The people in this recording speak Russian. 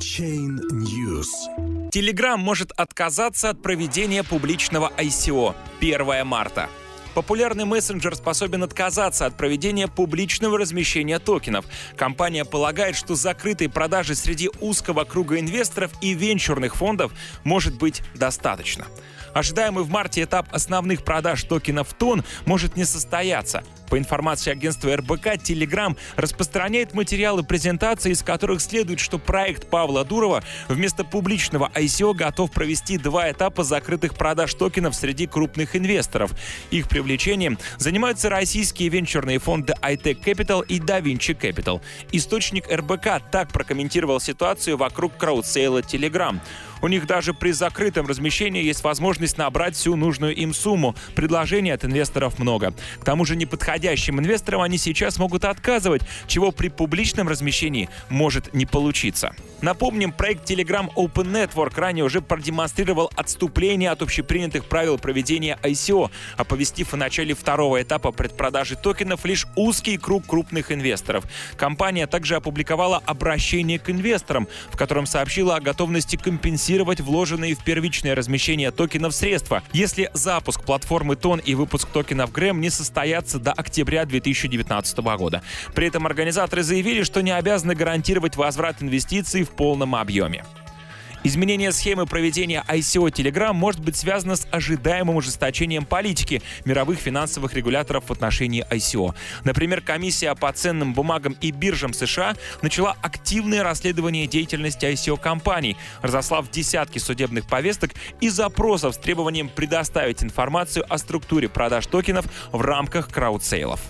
Chain News. Telegram может отказаться от проведения публичного ICO 1 марта. Популярный мессенджер способен отказаться от проведения публичного размещения токенов. Компания полагает, что закрытой продажи среди узкого круга инвесторов и венчурных фондов может быть достаточно. Ожидаемый в марте этап основных продаж токенов ТОН может не состояться. По информации агентства РБК, Telegram распространяет материалы презентации, из которых следует, что проект Павла Дурова вместо публичного ICO готов провести два этапа закрытых продаж токенов среди крупных инвесторов. Их привлечением занимаются российские венчурные фонды iTech Capital и DaVinci Capital. Источник РБК так прокомментировал ситуацию вокруг краудсейла Telegram. У них даже при закрытом размещении есть возможность набрать всю нужную им сумму. Предложений от инвесторов много. К тому же неподходящим инвесторам они сейчас могут отказывать, чего при публичном размещении может не получиться. Напомним, проект Telegram Open Network ранее уже продемонстрировал отступление от общепринятых правил проведения ICO, оповестив о начале второго этапа предпродажи токенов лишь узкий круг крупных инвесторов. Компания также опубликовала обращение к инвесторам, в котором сообщила о готовности компенсировать компенсировать вложенные в первичное размещение токенов средства, если запуск платформы ТОН и выпуск токенов ГРЭМ не состоятся до октября 2019 года. При этом организаторы заявили, что не обязаны гарантировать возврат инвестиций в полном объеме. Изменение схемы проведения ICO Telegram может быть связано с ожидаемым ужесточением политики мировых финансовых регуляторов в отношении ICO. Например, комиссия по ценным бумагам и биржам США начала активное расследование деятельности ICO-компаний, разослав десятки судебных повесток и запросов с требованием предоставить информацию о структуре продаж токенов в рамках краудсейлов.